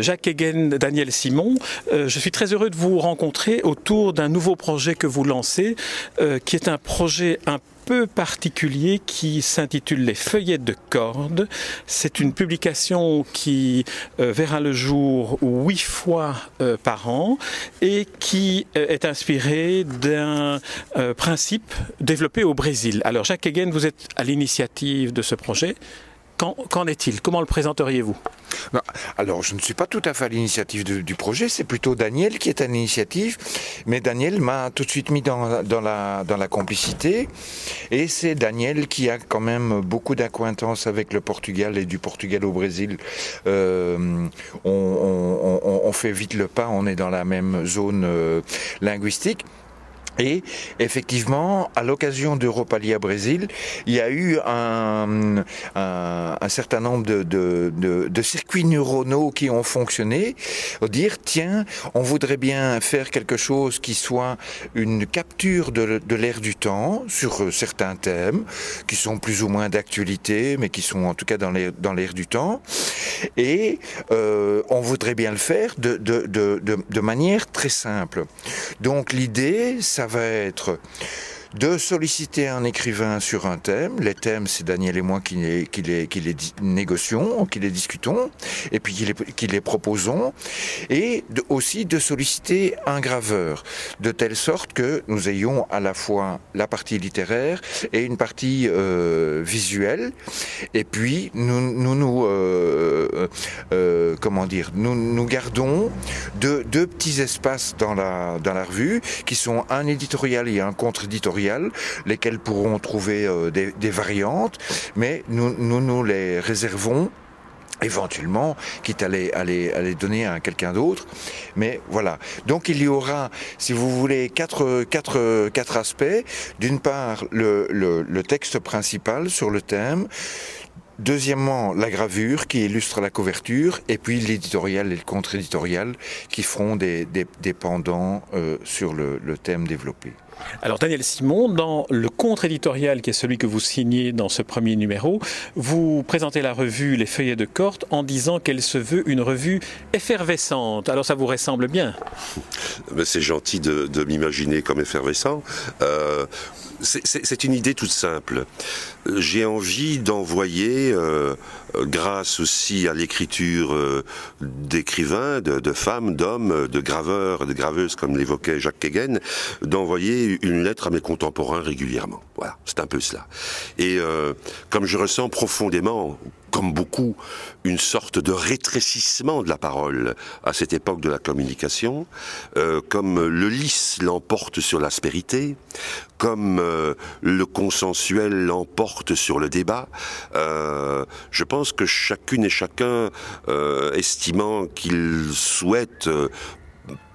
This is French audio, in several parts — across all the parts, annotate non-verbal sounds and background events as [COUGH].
Jacques Egen, Daniel Simon. je suis très heureux de vous rencontrer autour d'un nouveau projet que vous lancez, qui est un projet un peu particulier qui s'intitule Les feuillettes de corde. C'est une publication qui euh, verra le jour huit fois euh, par an et qui euh, est inspirée d'un principe développé au Brésil. Alors Jacques Egen, vous êtes à l'initiative de ce projet. Qu'en est-il? Comment le présenteriez-vous? Bah, Alors, je ne suis pas tout à fait à l'initiative du projet, c'est plutôt Daniel qui est à l'initiative, mais Daniel m'a tout de suite mis dans, la, dans la complicité, et c'est Daniel qui a quand même beaucoup d'acquaintance avec le Portugal et du Portugal au Brésil. Euh, on, fait vite le pas, on est dans la même zone euh, linguistique. Et effectivement, à l'occasion d'Europalia Brésil, il y a eu un, certain nombre de, circuits neuronaux qui ont fonctionné. Dire, tiens, on voudrait bien faire quelque chose qui soit une capture de, l'air du temps sur certains thèmes, qui sont plus ou moins d'actualité, mais qui sont en tout cas dans l'air du temps. Et euh, on voudrait bien le faire de manière très simple. Donc l'idée, ça va être de solliciter un écrivain sur un thème. Les thèmes, c'est Daniel et moi qui les, qui les, qui les négocions, qui les discutons, et puis qui les, qui les proposons, et aussi de solliciter un graveur, de telle sorte que nous ayons à la fois la partie littéraire et une partie euh, visuelle, et puis nous nous, nous euh, euh, comment dire, nous nous gardons deux, deux petits espaces dans la dans la revue qui sont un éditorial et un contre-éditorial lesquels pourront trouver euh, des, variantes, mais nous, nous les réservons éventuellement, quitte à les, donner à quelqu'un d'autre. Mais voilà. Donc il y aura, si vous voulez, quatre, aspects. D'une part, le, texte principal sur le thème. Deuxièmement, la gravure qui illustre la couverture, et puis l'éditorial et le contre-éditorial qui feront des, des, pendants euh, sur le thème développé. Alors Daniel Simon, dans le contre-éditorial qui est celui que vous signez dans ce premier numéro, vous présentez la revue Les Feuillets de Corte en disant qu'elle se veut une revue effervescente. Alors ça vous ressemble bien? C'est gentil de, m'imaginer comme effervescent. Euh, c'est une idée toute simple. J'ai envie d'envoyer, euh, grâce aussi à l'écriture euh, d'écrivains, de, femmes, d'hommes, de graveurs, de graveuses, comme l'évoquait Jacques Kegen, d'envoyer une lettre à mes contemporains régulièrement. Voilà, c'est un peu cela. Et euh, comme je ressens profondément, comme beaucoup, une sorte de rétrécissement de la parole à cette époque de la communication, euh, comme le lisse l'emporte sur l'aspérité, comme euh, le consensuel l'emporte sur le débat. Euh, je pense que chacune et chacun, estimant qu'il souhaite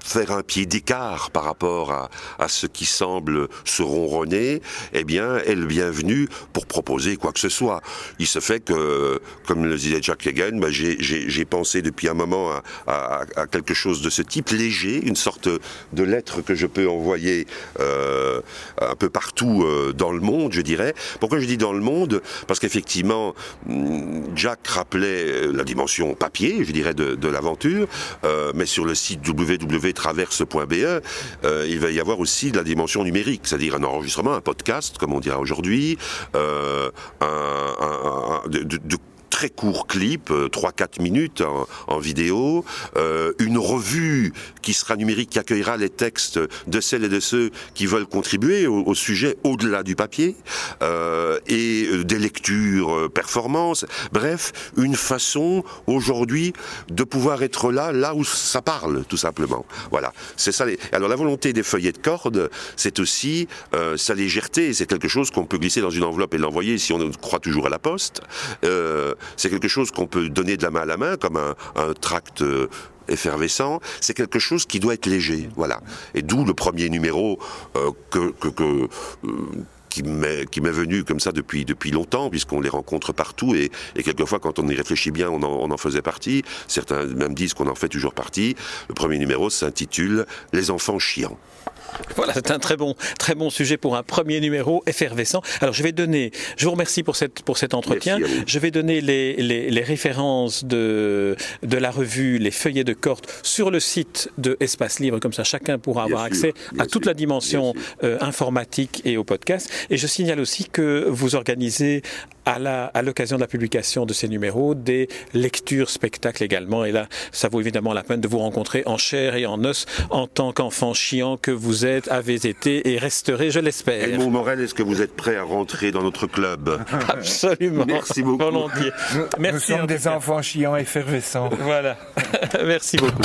faire un pied d'écart par rapport à, à, ce qui semble se ronronner, eh bien, est le bienvenu pour proposer quoi que ce soit. Il se fait que, comme le disait Jack Kagan, bah, j'ai pensé depuis un moment à, quelque chose de ce type, léger, une sorte de lettre que je peux envoyer euh, un peu partout euh, dans le monde, je dirais. Pourquoi je dis dans le monde? Parce qu'effectivement, mm, Jack rappelait la dimension papier, je dirais, de, de l'aventure, euh, mais sur le site www traverse.be, euh, il va y avoir aussi la dimension numérique, c'est-à-dire un enregistrement, un podcast, comme on dira aujourd'hui, euh, un, très court clip, 3-4 euh, minutes en, vidéo, euh, une revue qui sera numérique, qui accueillera les textes de celles et de ceux qui veulent contribuer au, sujet au-delà du papier, euh, et des lectures performances, bref, une façon aujourd'hui de pouvoir être là, là où ça parle, tout simplement. Voilà, c'est ça. Alors la volonté des feuillets de corde, c'est aussi sa légèreté, c'est quelque chose qu'on peut glisser dans une enveloppe et l'envoyer si on croit toujours à la poste. Euh, c'est quelque chose qu'on peut donner de la main à la main, comme un, tract euh, effervescent, c'est quelque chose qui doit être léger, voilà. Et d'où le premier numéro euh, que, qui m'est venu comme ça depuis depuis longtemps, puisqu'on les rencontre partout et, et quelquefois quand on y réfléchit bien, on en, on en faisait partie. Certains même disent qu'on en fait toujours partie. Le premier numéro s'intitule Les enfants chiants. Voilà, c'est un très bon, très bon sujet pour un premier numéro effervescent. Alors, je vais donner, je vous remercie pour cette, pour cet entretien. Je vais donner les, les, les, références de, de la revue, les feuillets de corte sur le site de Espace Libre, comme ça chacun pourra bien avoir sûr, accès à sûr, toute la dimension euh, informatique et au podcast. Et je signale aussi que vous organisez à l'occasion de la publication de ces numéros des lectures spectacles également. Et là, ça vaut évidemment la peine de vous rencontrer en chair et en os en tant qu'enfant chiant que vous êtes, avez été et resterez, je l'espère. Edmond Morel, est-ce que vous êtes prêt à rentrer dans notre club [LAUGHS] Absolument. Merci beaucoup. Volontiers. Nous, Merci nous sommes des enfants chiants effervescents. Voilà. [LAUGHS] Merci beaucoup.